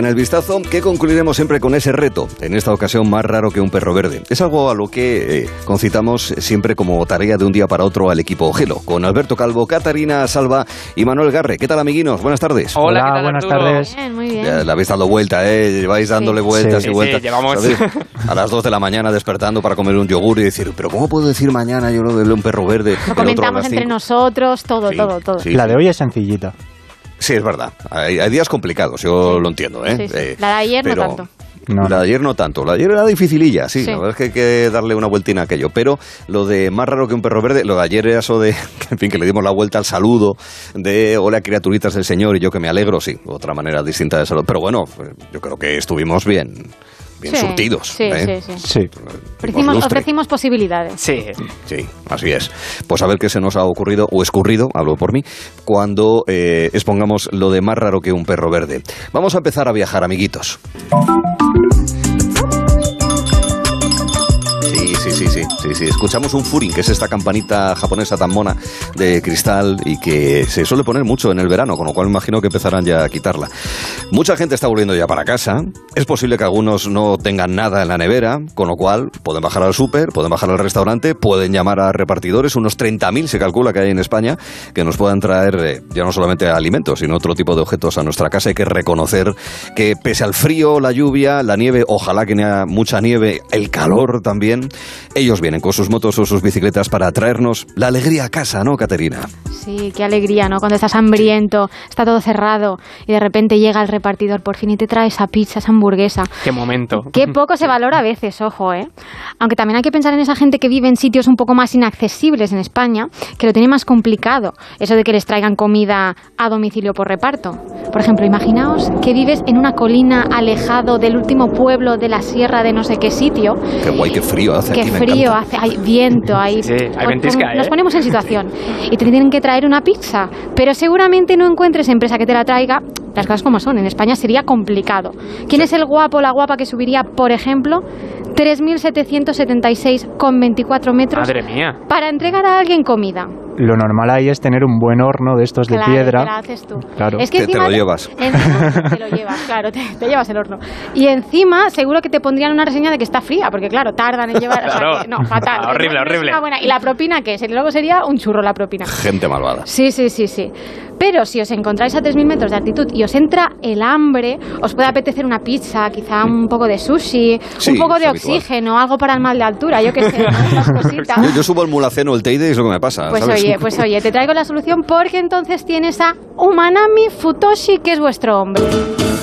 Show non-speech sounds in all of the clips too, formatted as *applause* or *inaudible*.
En el vistazo que concluiremos siempre con ese reto, en esta ocasión más raro que un perro verde. Es algo a lo que eh, concitamos siempre como tarea de un día para otro al equipo Gelo, con Alberto Calvo, Catarina Salva y Manuel Garre. ¿Qué tal, amiguinos? Buenas tardes. Hola, Hola, ¿qué tal, buenas Arturo? tardes. Bien, muy bien. Ya le habéis dado vuelta, ¿eh? Vais dándole vueltas Sí. y Sí, vueltas. sí, llevamos- ¿Sabes? *laughs* A las 2 de la mañana despertando para comer un yogur y decir, ¿pero cómo puedo decir mañana yo lo de un perro verde? Lo comentamos entre nosotros, todo, Sí, todo, todo. sí. La de hoy es sencillita. Sí, es verdad. Hay, hay días complicados, yo Sí. lo entiendo, ¿eh? Sí, sí. Eh, La de ayer no pero- tanto. No, la no. de ayer no tanto, la de ayer era dificililla, sí, Sí. la verdad es que hay que darle una vueltina a aquello, pero lo de más raro que un perro verde, lo de ayer era eso de, *laughs* en fin, que le dimos la vuelta al saludo, de hola criaturitas del Señor y yo que me alegro, sí, otra manera distinta de salud, pero bueno, yo creo que estuvimos bien, bien Sí, surtidos. Sí, ¿eh? sí, sí. Sí. Ofrecimos, lustre. ofrecimos posibilidades. Sí. Sí, así es. Pues a ver qué se nos ha ocurrido, o escurrido, hablo por mí, cuando eh, expongamos lo de más raro que un perro verde. Vamos a empezar a viajar, amiguitos. Sí, sí, sí, sí, sí. Escuchamos un furin, que es esta campanita japonesa tan mona de cristal y que se suele poner mucho en el verano, con lo cual imagino que empezarán ya a quitarla. Mucha gente está volviendo ya para casa. Es posible que algunos no tengan nada en la nevera, con lo cual pueden bajar al súper, pueden bajar al restaurante, pueden llamar a repartidores, unos 30.000 se calcula que hay en España, que nos puedan traer eh, ya no solamente alimentos, sino otro tipo de objetos a nuestra casa. Hay que reconocer que pese al frío, la lluvia, la nieve, ojalá que haya mucha nieve, el calor también, ellos vienen con sus motos o sus bicicletas para traernos la alegría a casa, ¿no, Caterina? Sí, qué alegría, ¿no? Cuando estás hambriento, está todo cerrado y de repente llega el repartidor por fin y te trae esa pizza, esa hamburguesa. Qué momento. Qué poco se valora a veces, ojo, ¿eh? Aunque también hay que pensar en esa gente que vive en sitios un poco más inaccesibles en España, que lo tiene más complicado, eso de que les traigan comida a domicilio por reparto. Por ejemplo, imaginaos que vives en una colina alejado del último pueblo de la sierra de no sé qué sitio, Qué guay, qué frío hace qué aquí, frío hace, hay viento, hay, Sí, hay Os ventisca, pon- nos ¿eh? ponemos en situación *laughs* y te tienen que traer una pizza, pero seguramente no encuentres empresa que te la traiga. Las cosas como son, en España sería complicado. ¿Quién es el guapo o la guapa que subiría, por ejemplo, 3.776,24 metros Madre mía. para entregar a alguien comida? Lo normal ahí es tener un buen horno de estos de piedra. te la haces tú. Claro. Es que Te- te encima lo llevas. *laughs* encima te lo llevas, claro, te, te llevas el horno. Y encima seguro que te pondrían una reseña de que está fría, porque claro, tardan en llevar... o sea, Claro. que- no, fatal. *laughs* Ah, horrible, horrible. buena. ¿Y la propina qué es? Luego sería un churro la propina. Gente malvada. Sí, sí, sí, sí. Pero si os encontráis a 3.000 metros de altitud y os entra el hambre, os puede apetecer una pizza, quizá un poco de sushi, Sí, un poco de habitual. oxígeno, algo para el mal de altura, yo qué sé, *laughs* cositas. Yo, yo subo el mulaceno, el teide y es lo que me pasa. Pues ¿sabes? oye, pues oye, te traigo la solución porque entonces tienes a Umanami Futoshi, que es vuestro hombre.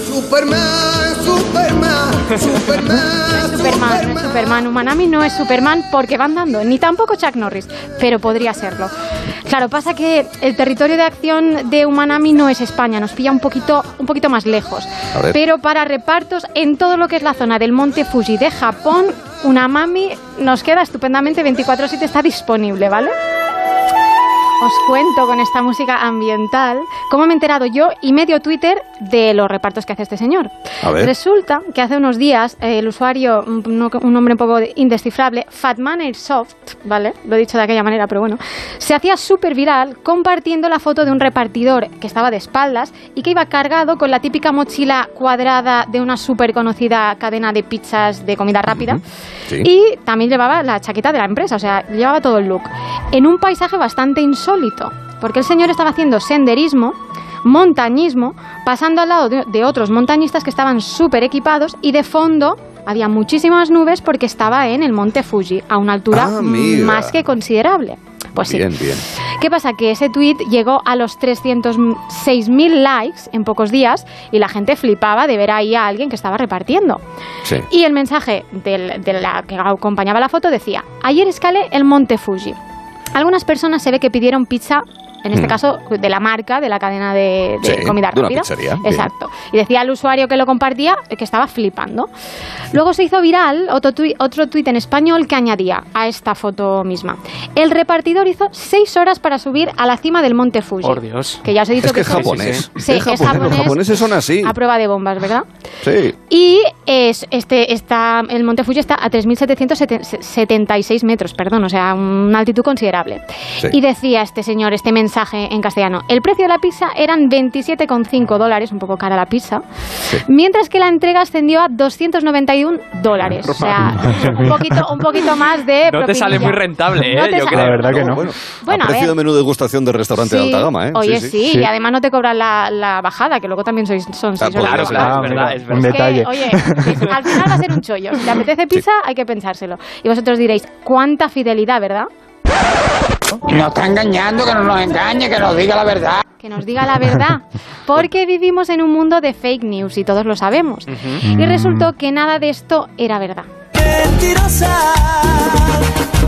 Superman, Superman, *laughs* Superman, Superman, no es Superman. Umanami no es Superman porque va andando, ni tampoco Chuck Norris, pero podría serlo. Claro, pasa que el territorio de acción de Umanami no es España, nos pilla un poquito, un poquito más lejos. Pero para repartos en todo lo que es la zona del monte Fuji de Japón, Unamami nos queda estupendamente 24/7, está disponible, ¿vale? Os cuento con esta música ambiental cómo me he enterado yo y medio Twitter de los repartos que hace este señor. A ver. Resulta que hace unos días eh, el usuario, un, un nombre un poco indescifrable, Fatman Airsoft, ¿vale? Lo he dicho de aquella manera, pero bueno, se hacía súper viral compartiendo la foto de un repartidor que estaba de espaldas y que iba cargado con la típica mochila cuadrada de una súper conocida cadena de pizzas de comida rápida. Sí. Y también llevaba la chaqueta de la empresa, o sea, llevaba todo el look. En un paisaje bastante insólito, porque el señor estaba haciendo senderismo, montañismo, pasando al lado de, de otros montañistas que estaban súper equipados y de fondo había muchísimas nubes porque estaba en el monte Fuji, a una altura Ah, más que considerable. Pues sí. Bien. ¿Qué pasa? Que ese tweet llegó a los 306.000 likes en pocos días y la gente flipaba de ver ahí a alguien que estaba repartiendo. Sí. Y el mensaje del- de la que acompañaba la foto decía, ayer escalé el monte Fuji. Algunas personas se ve que pidieron pizza, en este Hmm. caso de la marca, de la cadena de, de Sí, comida de una rápida. pizzería, bien. Exacto. Y decía al usuario que lo compartía que estaba flipando. Luego se hizo viral otro tuit, otro tuit en español que añadía a esta foto misma. El repartidor hizo seis horas para subir a la cima del monte Fuji. Por Dios. Que ya os he dicho Es que es japonés. Sí, Es es japonés, japonés. Los japoneses son así. A prueba de bombas, ¿verdad? Sí. Y es, este, está, el Monte Fuji está a 3.776 metros, perdón, o sea, una altitud considerable. Sí. Y decía este señor, este mensaje mensaje en castellano. El precio de la pizza eran 27,5 dólares, un poco cara la pizza, mientras que la entrega ascendió a 291 dólares. O sea, *laughs* un poquito, un poquito más de No te sale propinilla. muy rentable, No ¿eh? te Yo creo. La verdad que no. Bueno, Bueno, a precio ver. de menú degustación de restaurante de Sí. alta gama, ¿eh? Oye, Sí, sí, sí. y además no te cobran la, la bajada, que luego también sois, son Ah, seis podría Claro, euros. ser. claro, es verdad, es un verdad. Que, detalle. oye, que al final va a ser un chollo. Si te apetece pizza, hay que pensárselo. Y vosotros diréis, ¿cuánta fidelidad, verdad? Nos está engañando, que no nos engañe, que nos diga la verdad. Que nos diga la verdad. *laughs* Porque vivimos en un mundo de fake news y todos lo sabemos. Y resultó que nada de esto era verdad. Vale,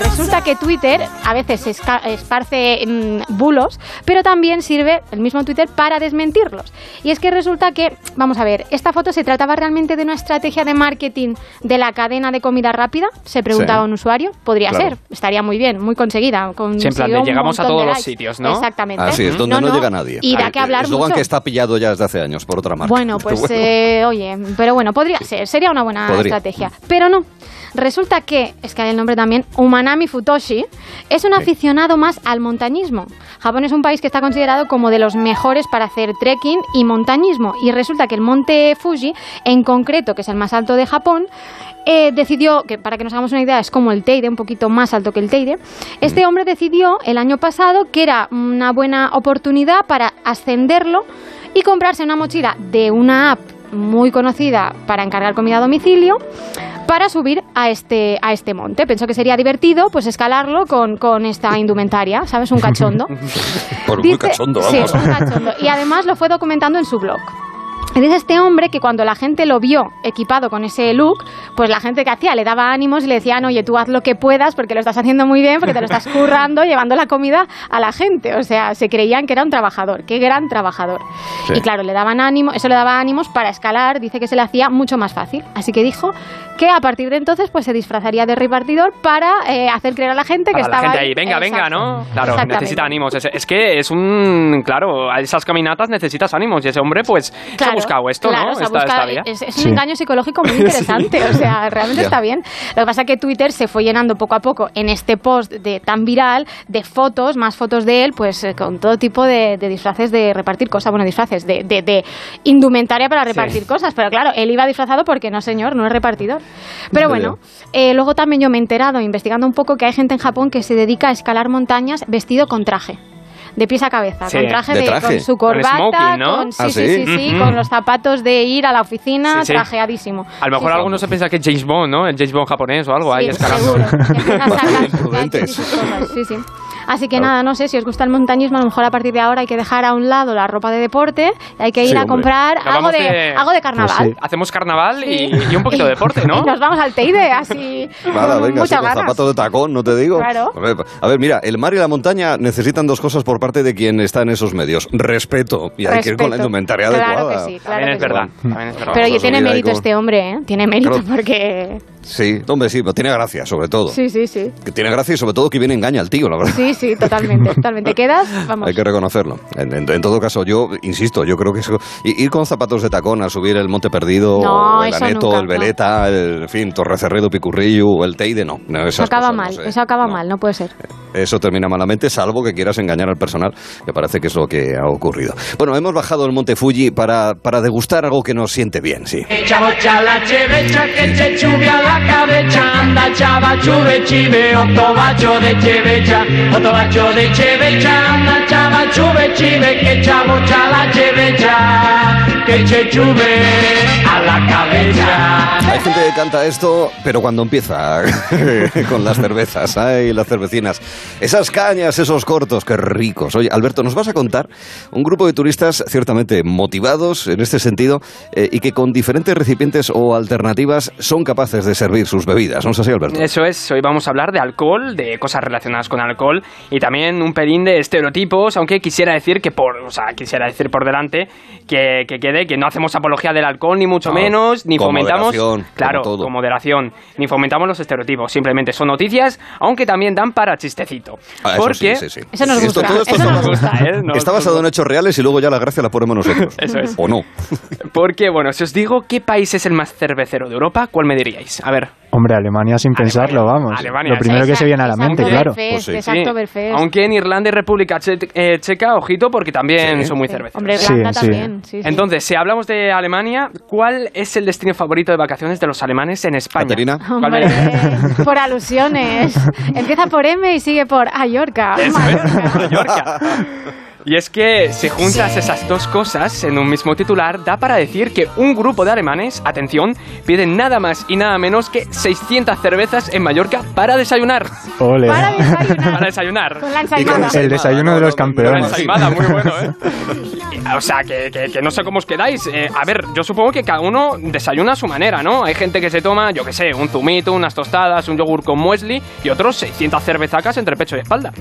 resulta que Twitter a veces esparce mm, bulos, pero también sirve el mismo Twitter para desmentirlos. Y es que resulta que, vamos a ver, ¿esta foto se trataba realmente de una estrategia de marketing de la cadena de comida rápida? Se preguntaba Sí. un usuario. Podría Claro. ser, estaría muy bien, muy conseguida. Con Sí, en plan de llegamos a todos los sitios, ¿no? Exactamente. Así es, donde no, llega nadie. Y da Ah, que hablar Eslogan mucho. que está pillado ya desde hace años por otra marca. Bueno, *laughs* pues eh, oye, pero bueno, podría ser, sería una buena Podría. estrategia. Pero no. Resulta que, es que hay el nombre también, Umanami Futoshi, es un aficionado más al montañismo. Japón es un país que está considerado como de los mejores para hacer trekking y montañismo. Y resulta que el monte Fuji, en concreto, que es el más alto de Japón, eh, decidió, que para que nos hagamos una idea, es como el Teide, un poquito más alto que el Teide. Este hombre decidió el año pasado que era una buena oportunidad para ascenderlo y comprarse una mochila de una app muy conocida para encargar comida a domicilio para subir a este, a este monte. Pensó que sería divertido pues escalarlo con, con esta indumentaria, ¿sabes? Un cachondo. *laughs* Por muy Dice- cachondo, sí, vamos. un cachondo. Y además lo fue documentando en su blog. Dice este hombre que cuando la gente lo vio equipado con ese look, pues la gente que hacía le daba ánimos y le decían, oye, tú haz lo que puedas porque lo estás haciendo muy bien, porque te lo estás *laughs* currando, llevando la comida a la gente. O sea, se creían que era un trabajador, qué gran trabajador. Sí. Y claro, le daban ánimo, eso le daba ánimos para escalar, dice que se le hacía mucho más fácil. Así que dijo que a partir de entonces pues se disfrazaría de repartidor para eh, hacer creer a la gente que Para la estaba gente ahí, venga, venga. ¿no? Claro, necesita ánimos. Es, es que es un. Claro, a esas caminatas necesitas ánimos. Y ese hombre, pues, Claro, buscado esto, claro, ¿no? se ha Está- buscado- está bien. es, es un Sí. engaño psicológico muy *laughs* interesante, o sea, realmente está bien. Lo que pasa es que Twitter se fue llenando poco a poco en este post de tan viral de fotos, más fotos de él, pues eh, con todo tipo de, de disfraces de repartir cosas, bueno, disfraces de, de- de indumentaria para repartir cosas, pero claro, él iba disfrazado porque no, señor, no es repartidor. Pero bueno, eh, luego también yo me he enterado, investigando un poco, que hay gente en Japón que se dedica a escalar montañas vestido con traje. De pies a cabeza, Sí. con traje ¿De de, traje? con su Con corbata, smoking, ¿no? con sí, Ah, sí, ¿sí? sí, con los zapatos de ir a la oficina, Sí, sí. trajeadísimo. A lo mejor Sí, sí. algunos se piensa que es James Bond, ¿no? El James Bond japonés o algo ahí Sí, escalando. seguro. *laughs* sacar Sí, sí. Así que nada, no sé, si os gusta el montañismo, a lo mejor a partir de ahora hay que dejar a un lado la ropa de deporte, hay que ir Sí, a hombre. comprar algo de, de- algo de carnaval. Pues sí. Hacemos carnaval y, Sí. y un poquito de deporte, ¿no? Y *laughs* nos vamos al Teide, así. Nada, con venga, muchas ganas. zapatos de tacón, no te digo. Claro. A ver, a ver, mira, el mar y la montaña necesitan dos cosas por parte de quien está en esos medios. Respeto. Y hay que ir con la indumentaria Claro adecuada. que sí, claro También que es sí. verdad. También es verdad. Pero oye, tiene mérito con- este hombre, ¿eh? Tiene mérito Claro. porque... Sí, hombre, sí, pero tiene gracia, sobre todo. Sí, sí, sí. Que tiene gracia y sobre todo que viene engaña al tío, la verdad. Sí, sí, totalmente, totalmente. ¿Quedas? Vamos. Hay que reconocerlo. En, en- en todo caso, yo insisto, yo creo que eso, ir con zapatos de tacón a subir el Monte Perdido, No, o el Aneto, nunca, el no. Veleta, el, en fin, Torrecerredo, Picurrillo, el Teide, no. no Eso acaba cosas no mal, sé. eso acaba No. mal, no puede ser. Eso termina malamente, salvo que quieras engañar al personal, que parece que es lo que ha ocurrido. Bueno, hemos bajado el Monte Fuji para, para degustar algo que nos siente bien, sí. Ciao ciao la cevecha che c'è ciubia la cavecha anda baciu već i ve, oto vačo deće veća, oto vačo ciava ciuve cive che ciao ciao la cevecha che c'è ciuve alla cavecha Hay gente que canta esto, pero cuando empieza *laughs* con las cervezas, ay, las cervecinas. Esas cañas, esos cortos, qué ricos. Oye, Alberto, nos vas a contar un grupo de turistas ciertamente motivados en este sentido eh, y que con diferentes recipientes o alternativas son capaces de servir sus bebidas. ¿No es así, Alberto? Eso es, hoy vamos a hablar de alcohol, de cosas relacionadas con alcohol y también un pelín de estereotipos, aunque quisiera decir que por, o sea, quisiera decir por delante que, que quede que no hacemos apología del alcohol ni mucho No, menos, ni con fomentamos, moderación, claro, como todo. con moderación, ni fomentamos los estereotipos, simplemente son noticias, aunque también dan para chistecito. Ah, eso porque sí, sí, sí. Eso nos Esto- gusta, todo esto eso está nos basado- gusta, ¿eh? *laughs* Nos- Está basado en hechos reales y luego ya la gracia la ponemos nosotros. *laughs* Eso es. ¿O no? *laughs* Porque, bueno, si os digo qué país es el más cervecero de Europa, ¿cuál me diríais? A ver. Hombre, Alemania sin pensarlo, vamos. Alemania, Lo primero que se viene a la mente, claro. Pues sí. Exacto, Sí. Belfast. Aunque en Irlanda y República Che- eh, Checa, ojito, porque también Sí. son muy cerveceros. Hombre, Irlanda sí. también. Entonces, si hablamos de Alemania, ¿cuál es el destino favorito de vacaciones de los alemanes en España? Caterina. ¿Cuál Hombre, *laughs* por alusiones. Empieza por M y sigue por Mallorca. Mallorca. Mallorca. *laughs* Y es que si juntas esas dos cosas en un mismo titular, da para decir que un grupo de alemanes, atención, piden nada más y nada menos que 600 cervezas en Mallorca para desayunar. Ole. Para desayunar. Para desayunar. Con la con ensaimada. El desayuno de los campeones. Una ensaimada, muy bueno, ¿eh? *laughs* O sea, que, que- que no sé cómo os quedáis. Eh, a ver, yo supongo que cada uno desayuna a su manera, ¿no? Hay gente que se toma, yo qué sé, un zumito, unas tostadas, un yogur con muesli y otros 600 cervezacas entre pecho y espalda.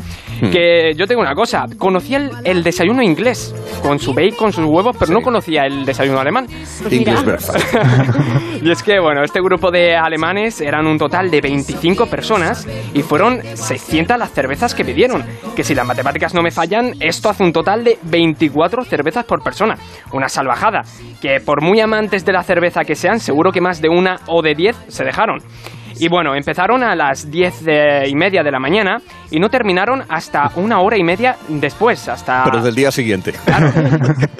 Que yo tengo una cosa, conocía el, el desayuno inglés, con su bacon, sus huevos, pero no conocía el desayuno alemán. Pues. English breakfast. *laughs* Y es que, bueno, este grupo de alemanes eran un total de 25 personas y fueron 600 las cervezas que pidieron. Que si las matemáticas no me fallan, esto hace un total de 24 cervezas por persona. Una salvajada. Que por muy amantes de la cerveza que sean, seguro que más de una o de 10 se dejaron. Y bueno, empezaron a las 10 de- y media de la mañana y no terminaron hasta una hora y media después, hasta... Pero del día siguiente. Claro. *laughs*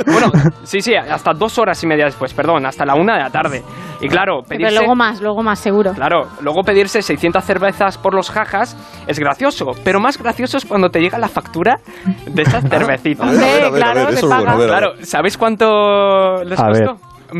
Bueno, sí, sí, hasta dos horas y media después, perdón, hasta la una de la tarde. Y claro, Pero pedirse... luego más, luego más, seguro. Claro, luego pedirse 600 cervezas por los jajas es gracioso, pero más gracioso es cuando te llega la factura de esas *laughs* cervecitas. Claro, ¿sabéis cuánto les A ver.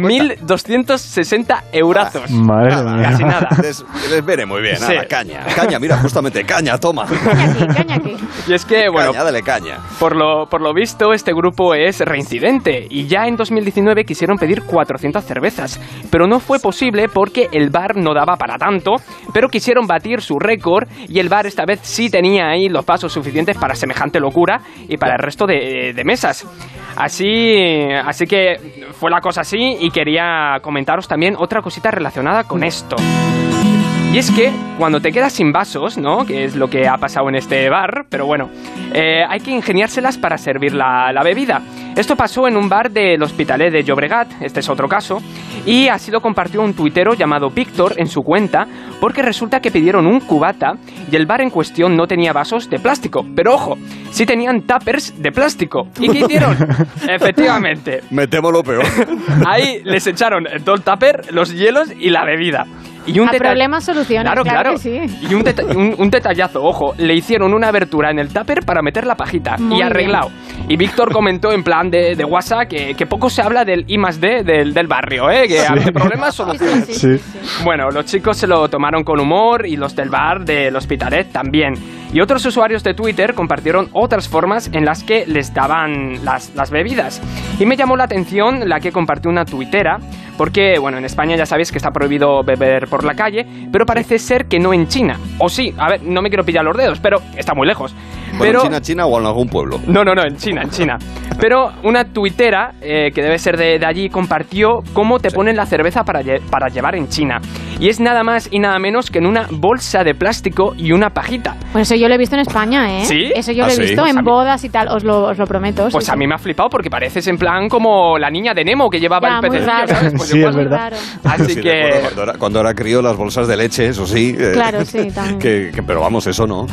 Costó? 1.260 eurazos. Madre Nada, mía. Casi nada. *laughs* Les, les viene muy bien, Sí. nada, caña. Caña, mira, justamente, caña, toma. Caña aquí, caña aquí. *laughs* Y es que, bueno, Caña, dale caña. Por lo, por lo visto, este grupo es reincidente y ya en 2019 quisieron pedir 400 cervezas, pero no fue posible porque el bar no daba para tanto, pero quisieron batir su récord y el bar esta vez sí tenía ahí los pasos suficientes para semejante locura y para el resto de, de mesas. Así, así que fue la cosa así y quería comentaros también otra cosita relacionada con esto. Y es que cuando te quedas sin vasos, ¿no? Que es lo que ha pasado en este bar, pero bueno, eh, hay que ingeniárselas para servir la, la bebida. Esto pasó en un bar del Hospitalet de Llobregat, este es otro caso, y así lo compartió un tuitero llamado Víctor en su cuenta, porque resulta que pidieron un cubata y el bar en cuestión no tenía vasos de plástico. Pero ojo, sí tenían tuppers de plástico. ¿Y qué hicieron? *laughs* Efectivamente, Me temo lo peor. *laughs* ahí les echaron todo el tupper, los hielos y la bebida. Y un A deta- problemas soluciones, Claro, claro, claro. que sí. Y un, deta- un- un detallazo, ojo, le hicieron una abertura en el tupper para meter la pajita. Muy y bien. arreglado. Y Víctor comentó en plan de, de WhatsApp que, que poco se habla del I más D del, del barrio, ¿eh? Que ante problemas Sí, soluciones. sí, sí, Sí. sí, sí. Bueno, los chicos se lo tomaron con humor y los del bar del Hospitalet también. Y otros usuarios de Twitter compartieron otras formas en las que les daban las, las bebidas. Y me llamó la atención la que compartió una tuitera, porque, bueno, en España ya sabéis que está prohibido beber por la calle, pero parece ser que no en China. O sí, a ver, no me quiero pillar los dedos, pero está muy lejos. Bueno, pero... China, China o en algún pueblo. No, no, no, en China, en China. Pero una tuitera, eh, que debe ser de, de allí, compartió cómo te ponen la cerveza para, lle- para llevar en China. Y es nada más y nada menos que en una bolsa de plástico y una pajita. Pues eso yo lo he visto en España, ¿eh? ¿Sí? Eso yo ¿Ah, lo he sí? visto Pues a en mí- bodas y tal, os lo, os lo prometo. Pues sí, a sí. mí me ha flipado porque pareces en plan como la niña de Nemo que llevaba Ya, el pececillo, raro. Pues Sí, es verdad. Claro. Así que... cuando, era, cuando era crío, las bolsas de leche, eso sí. eh, Claro, sí, *laughs* también. que- que- pero vamos, eso no.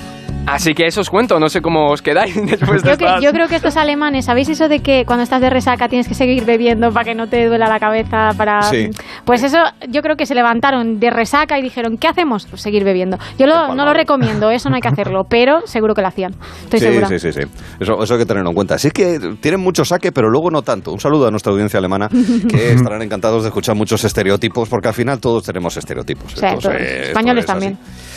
Así que eso os cuento, no sé cómo os quedáis *laughs* después de que- estas- yo creo que estos alemanes, ¿sabéis eso de que cuando estás de resaca tienes que seguir bebiendo para que no te duela la cabeza? para Sí. Pues eso, yo creo que se levantaron de resaca y dijeron, ¿qué hacemos? Pues seguir bebiendo. Yo lo- no lo recomiendo, eso no hay que hacerlo, *laughs* pero seguro que lo hacían. Estoy sí, segura. sí, sí, sí. Eso, eso hay que tenerlo en cuenta. Sí es que tienen mucho saque, pero luego no tanto. Un saludo a nuestra audiencia alemana, *laughs* que estarán encantados de escuchar muchos estereotipos, porque al final todos tenemos estereotipos. Sí, todos. Españoles es así. también. Así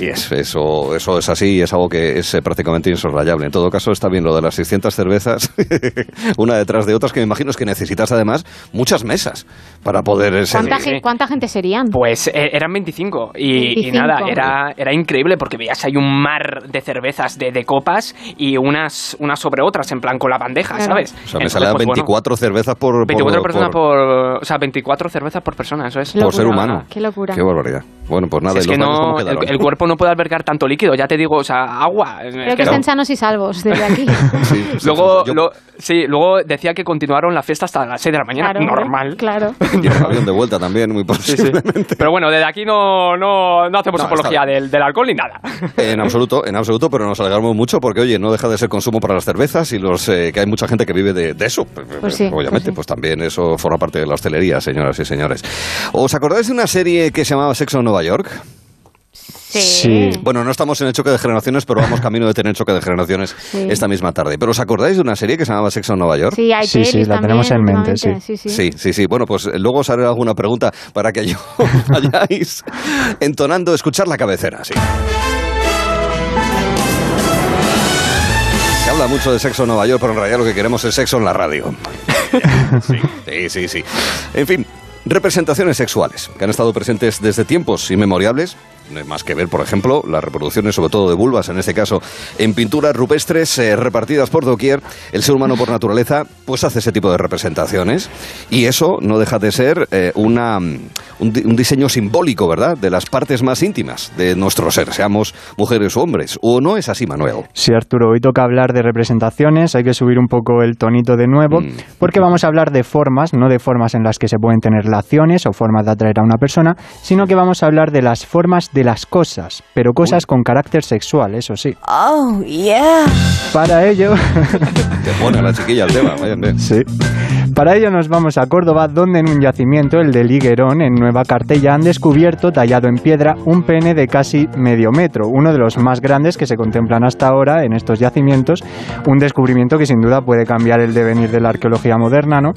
es, eso, eso es así y es algo que es eh, prácticamente insoslayable. En todo caso, está bien lo de las 600 cervezas, *laughs* una detrás de otras, que me imagino es que necesitas además muchas mesas para poder eh, ¿Cuánta, gen- cuánta gente serían? Pues eh, eran 25 y, y 25. nada, era, era increíble porque veías ahí un mar de cervezas de, de copas y unas, unas sobre otras en plan con la bandeja, Claro. ¿sabes? O sea, me salían pues, bueno, 24 cervezas por, 24 personas por, por, O sea, 24 cervezas por persona, eso es. por ser Locura, humano. qué locura. Qué barbaridad. Bueno, pues nada, Si es ¿y los que no, el, el el cuerpo no puede albergar tanto líquido, ya te digo, o sea, agua. Creo que que no. estén sanos y salvos desde aquí. *laughs* *laughs* Sí, pues, Luego, yo- lo- sí, luego decía que continuaron la fiesta hasta las 6 de la mañana. Claro, Normal. Claro. *laughs* y el avión de vuelta también, muy Sí, sí. posiblemente. Pero bueno, desde aquí no, no, no hacemos No, apología del, del alcohol ni nada. En absoluto, en absoluto, pero nos alegramos mucho porque, oye, no deja de ser consumo para las cervezas y los eh, que hay mucha gente que vive de, de eso. Pues sí, Obviamente, pues sí. pues también eso forma parte de la hostelería, señoras y señores. ¿Os acordáis de una serie que se llamaba Sexo en Nueva York? Sí. Bueno, no estamos en el choque de generaciones, pero vamos camino de tener choque de generaciones *laughs* Sí. esta misma tarde. ¿Pero os acordáis de una serie que se llamaba Sexo en Nueva York? Sí, hay Sí, sí, la también tenemos en mente, sí. sí. Sí, sí, sí. Bueno, pues eh, luego os haré alguna pregunta para que yo *laughs* vayáis entonando, escuchar la cabecera, sí. Se habla mucho de sexo en Nueva York, pero en realidad lo que queremos es sexo en la radio. *laughs* Sí, sí, sí, sí. En fin, representaciones sexuales que han estado presentes desde tiempos inmemoriales. No hay más que ver, por ejemplo, las reproducciones, sobre todo de vulvas, en este caso, en pinturas rupestres eh, repartidas por doquier. El ser humano, por naturaleza, pues hace ese tipo de representaciones. Y eso no deja de ser eh, una, un, un diseño simbólico, ¿verdad?, de las partes más íntimas de nuestro ser, seamos mujeres o hombres. ¿O no es así, Manuel? Sí, Arturo, hoy toca hablar de representaciones, hay que subir un poco el tonito de nuevo, Mm. porque vamos a hablar de formas, no de formas en las que se pueden tener relaciones o formas de atraer a una persona, sino que vamos a hablar de las formas de las cosas, pero cosas con carácter sexual, eso sí. Oh, yeah. Para ello, *laughs* Te pone la chiquilla el tema, bien. sí. Para ello nos vamos a Córdoba, donde en un yacimiento, el de Liguerón, en Nueva Cartella, han descubierto, tallado en piedra, un pene de casi medio metro, uno de los más grandes que se contemplan hasta ahora en estos yacimientos, un descubrimiento que sin duda puede cambiar el devenir de la arqueología moderna, ¿no?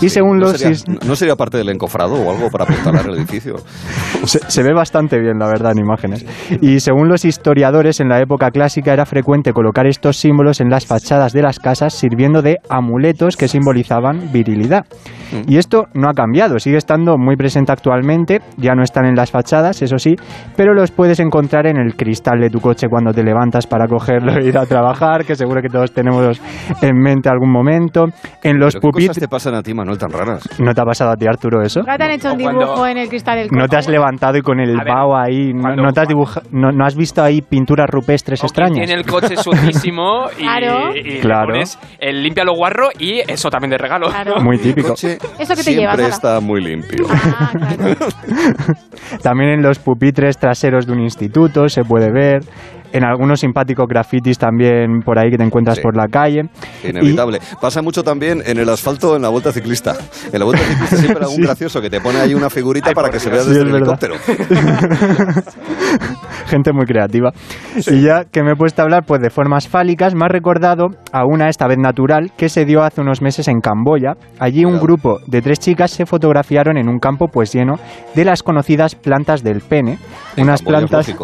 Y según ¿No los... sería, ¿No sería parte del encofrado o algo para apuntalar el edificio? *laughs* Se, se ve bastante bien, la verdad, en imágenes. Y según los historiadores, en la época clásica era frecuente colocar estos símbolos en las fachadas de las casas sirviendo de amuletos que simbolizaban virilidad. Y esto no ha cambiado, sigue estando muy presente actualmente, ya no están en las fachadas, eso sí, pero los puedes encontrar en el cristal de tu coche cuando te levantas para cogerlo e ir a trabajar, que seguro que todos tenemos en mente algún momento, en los ¿Pero ¿Qué cosas pupitres... te pasan a ti, Manuel, tan raras? ¿No te ha pasado a ti, Arturo, eso? Nunca te han hecho un dibujo en el cristal del No te has coche? levantado y con el vaho ahí, no, no te has dibuja- no, no has visto ahí pinturas rupestres extrañas. tiene el coche sucísimo y, *laughs* Claro. y le Claro. pones el limpia lo guarro y eso también de regalo. Claro. Muy El típico. coche Eso que te siempre llevas, está muy limpio. Ah, claro. *laughs* También en los pupitres traseros de un instituto se puede ver. En algunos simpáticos grafitis también por ahí que te encuentras Sí. por la calle. Inevitable. Pasa mucho también en el asfalto en la vuelta ciclista. En la vuelta ciclista siempre hay algún *laughs* Sí. gracioso que te pone ahí una figurita para que se vea Sí, desde es el verdad. helicóptero. *laughs* *laughs* Gente muy creativa. Y ya que me he puesto a hablar pues de formas fálicas, me ha recordado a una, esta vez natural, que se dio hace unos meses en Camboya. Allí un grupo de tres chicas se fotografiaron en un campo pues lleno de las conocidas plantas del pene. En unas Camboya, plantas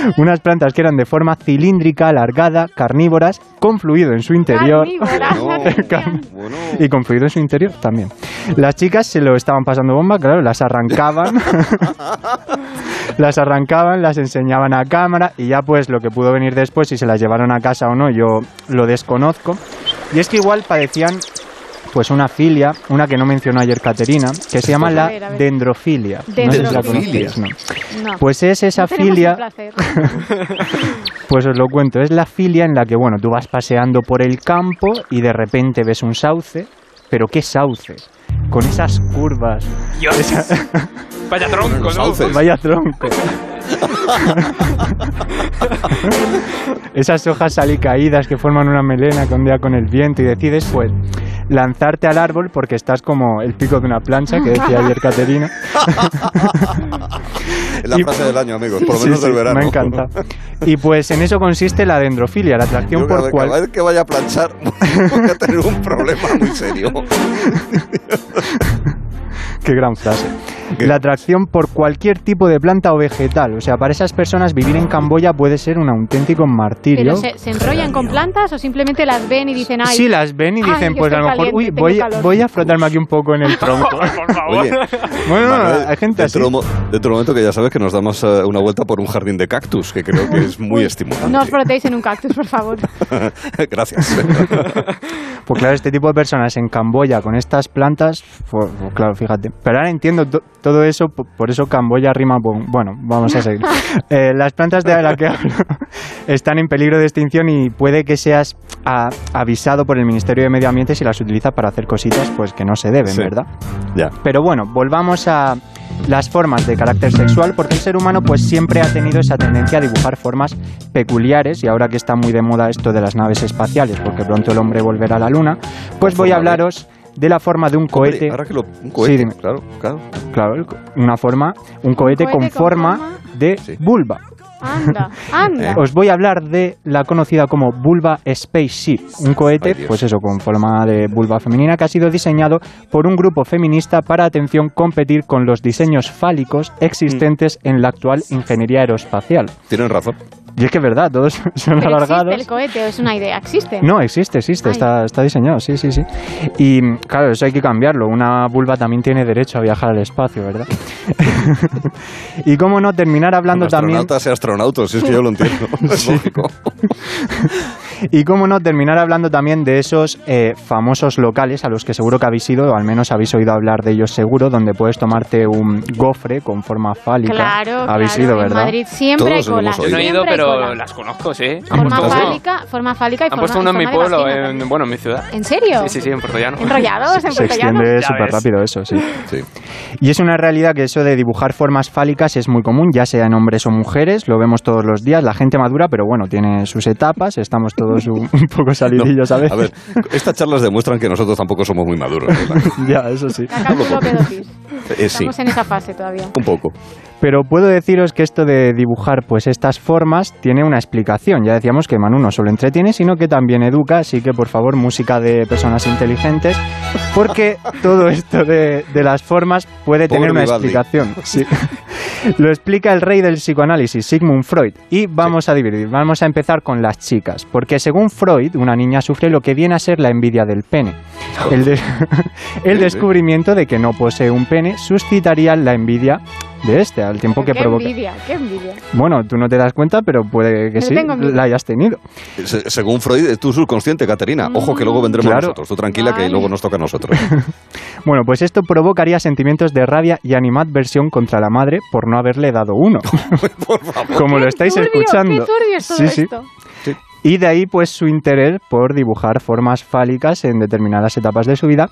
*laughs* unas plantas que eran de forma cilíndrica, alargada, carnívoras, con fluido en su interior. *laughs* Bueno. Y con fluido en su interior también. Las chicas se lo estaban pasando bomba, claro, las arrancaban. Las arrancaban, las enseñaban a cámara y ya pues lo que pudo venir después, si se las llevaron a casa o no, yo lo desconozco. Y es que igual padecían pues una filia, una que no mencionó ayer Caterina, que se llama A la ver, a ver. dendrofilia. No sé si la Dendrofilia. conocéis, ¿no? No. Pues es esa No filia *laughs* pues os lo cuento, es la filia en la que, bueno, tú vas paseando por el campo y de repente ves un sauce, pero ¿qué sauce? Con esas curvas, Dios. *laughs* Vaya tronco, ¿no? sauces. vaya tronco. esas hojas alicaídas que forman una melena que ondea con el viento y decides, pues, lanzarte al árbol porque estás como el pico de una plancha, que decía ayer Caterina. *laughs* Es la Y- frase del año, amigos, por lo menos sí, del verano. Me encanta. Y pues en eso consiste la dendrofilia, la atracción Yo por cada cual... cada vez que vaya a planchar *laughs* voy a tener un problema muy serio. *laughs* Qué gran frase. La atracción por cualquier tipo de planta o vegetal. O sea, para esas personas vivir en Camboya puede ser un auténtico martirio. ¿Pero se, se enrollan con plantas o simplemente las ven y dicen, ay, Sí, las ven y ay, dicen, yo pues a lo mejor, caliente, uy, voy, calor"? voy a frotarme aquí un poco en el tronco. Por favor. *laughs* Oye, bueno, no, Manuel, hay gente así. dentro, de un mo- dentro momento que ya sabes que nos damos eh, una vuelta por un jardín de cactus, que creo que es muy estimulante. no os frotéis en un cactus, por favor. *laughs* Gracias. *laughs* Pues claro, este tipo de personas en Camboya con estas plantas, pues, claro, fíjate. Pero ahora entiendo todo eso, po- por eso Camboya rima bon- Bueno, vamos a seguir. *laughs* Eh, las plantas de las que hablo están en peligro de extinción y puede que seas a- avisado por el Ministerio de Medio Ambiente si las utilizas para hacer cositas pues que no se deben, Sí. ¿verdad? Ya. Pero bueno, volvamos a las formas de carácter sexual, porque el ser humano pues siempre ha tenido esa tendencia a dibujar formas peculiares y ahora que está muy de moda esto de las naves espaciales, porque pronto el hombre volverá a la luna, pues voy a hablaros de la forma de un Hombre, cohete. ahora que lo, un cohete, dime. claro, claro. Claro, el una forma, un cohete, cohete con, con forma, forma- de Sí. vulva. Anda, *laughs* anda. Os voy a hablar de la conocida como Vulva Spaceship, un cohete, Ay, pues eso, con forma de vulva femenina que ha sido diseñado por un grupo feminista para, atención, competir con los diseños fálicos existentes en la actual ingeniería aeroespacial. Tienen razón. Y es que es verdad, todos *laughs* son Pero alargados. existe el cohete, es una idea, existe. No, existe, existe, Ay. está, está diseñado, sí, sí, sí. Y claro, eso hay que cambiarlo. Una vulva también tiene derecho a viajar al espacio, ¿verdad? *laughs* y cómo no terminar hablando también. Astronautas y astronautas, si es que yo lo entiendo. *laughs* Es lógico. Y cómo no terminar hablando también de esos eh, famosos locales a los que seguro que habéis ido, o al menos habéis oído hablar de ellos seguro, donde puedes tomarte un gofre con forma fálica. Claro, Habéis claro. ido, En ¿verdad? Madrid siempre hay Todos lo hemos cola. Yo no he ido, hay pero cola. las conozco, sí. Forma fálica, forma fálica y han forma puesto uno en mi pueblo, en- bueno, en mi ciudad. ¿En serio? Sí, sí, sí, en Puerto Llano. ¿Enrollados en Se Llano? extiende súper rápido eso, sí. Sí. Y es una realidad que eso de dibujar formas fálicas es muy común, ya sea en hombres o mujeres, lo vemos todos los días, la gente madura, pero bueno, tiene sus etapas, estamos todos un, *laughs* un *laughs* poco salidillos a veces. A ver, estas charlas demuestran que nosotros tampoco somos muy maduros. ¿verdad? *laughs* ya, eso sí. La. Eh, sí, Estamos en esa fase todavía. un poco. Pero puedo deciros que esto de dibujar pues estas formas tiene una explicación. Ya decíamos que Manu no solo entretiene, sino que también educa, así que por favor, música de personas inteligentes, porque *laughs* todo esto de, de las formas puede Pobre tener una Vivaldi. explicación. *laughs* Sí. Lo explica el rey del psicoanálisis, Sigmund Freud. Y vamos a dividir, vamos a empezar con las chicas, porque según Freud, una niña sufre lo que viene a ser la envidia del pene. *laughs* El, de- descubrimiento de que no posee un pene suscitaría la envidia de este, al tiempo que qué provoca. envidia, qué envidia. Bueno, tú no te das cuenta, pero puede que Yo sí, la hayas tenido. Se- según Freud, es tu subconsciente, Caterina. Ojo que luego vendremos Claro. nosotros. Tú tranquila que Vale. luego nos toca a nosotros. *laughs* Bueno, pues esto provocaría sentimientos de rabia y animadversión contra la madre por no haberle dado uno, *laughs* Por favor. como lo estáis turbio, escuchando. Qué turbio es todo Sí, sí. esto. Y de ahí pues su interés por dibujar formas fálicas en determinadas etapas de su vida.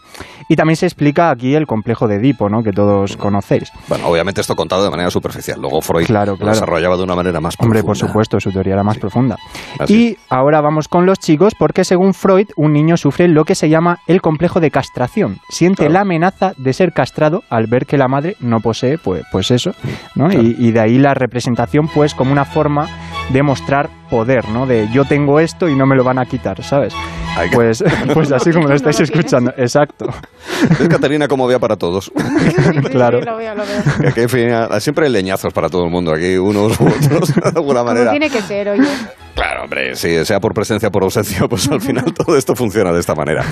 Y también se explica aquí el complejo de Edipo, ¿no? que todos conocéis. Bueno, obviamente esto contado de manera superficial. Luego Freud Claro, lo claro. desarrollaba de una manera más Hombre, profunda. por supuesto, su teoría era más profunda. Así Y ahora vamos con los chicos, porque según Freud, un niño sufre lo que se llama el complejo de castración. Siente Claro. la amenaza de ser castrado al ver que la madre no posee, pues, pues eso, ¿no? Y, y de ahí la representación, pues, como una forma de mostrar poder, ¿no? De yo tengo esto y no me lo van a quitar, ¿sabes? Que- Pues, *laughs* pues así como lo No estáis tienes. escuchando, exacto. ¿Ves, Caterina, cómo vea para todos? Sí, *laughs* Claro. sí, lo veo, lo veo. Aquí, en fin, siempre hay leñazos para todo el mundo. Aquí unos u otros, *laughs* de alguna Como manera. tiene que ser, oye. Claro, hombre, si sea por presencia o por ausencia, pues al final *laughs* todo esto funciona de esta manera.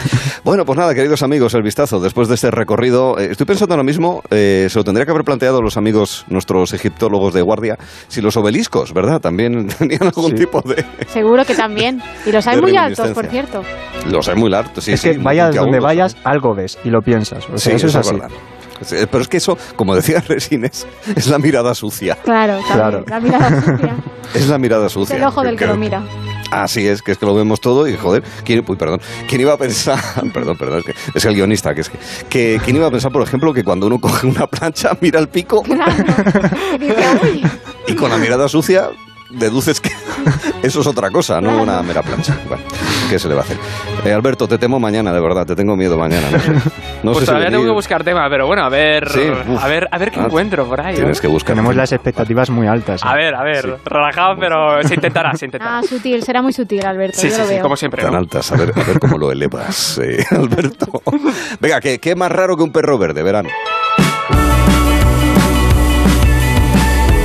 Bueno, pues nada, queridos amigos, el vistazo después de este recorrido. eh, estoy pensando ahora mismo, eh, se lo tendría que haber planteado los amigos, nuestros egiptólogos de guardia, si los obeliscos, ¿verdad? También *laughs* tenían algún Sí. tipo de... Seguro que también. Y los hay muy altos, por cierto. Los hay muy largos, sí, es sí, que vayas donde vayas, algo ves y lo piensas. O sea, Sí, eso es así. verdad. Pero es que eso, como decía *laughs* Resines, es la mirada sucia. Claro, Claro. La mirada sucia. *laughs* Es la mirada Es sucia. el ojo del que Creo- lo mira. Así es, que es que lo vemos todo y joder, ¿quién, uy, perdón, ¿quién iba a pensar, *laughs* perdón, perdón, es, que, es el guionista, que es que, que, ¿quién iba a pensar, por ejemplo, que cuando uno coge una plancha, mira el pico Claro. Y dice, uy, y con la mirada sucia deduces que *laughs* eso es otra cosa, no una mera plancha? Bueno, ¿qué se le va a hacer? Eh, Alberto, te temo mañana, de verdad, te tengo miedo mañana. No sé, no pues sé si todavía tengo que buscar tema, pero bueno, a ver, Sí, uf. a ver, a ver qué Ah, encuentro por ahí. Tienes ¿eh? que buscar. Tenemos las expectativas muy altas. ¿eh? A ver, a ver, relajado, pero se intentará, se intentará. Ah, sutil, será muy sutil, Alberto. sí, yo sí, lo sí, veo. como siempre. Tan ¿no? altas, a ver, a ver cómo lo elevas, eh, *laughs* Alberto. *laughs* Venga, ¿qué, qué más raro que un perro verde, verano.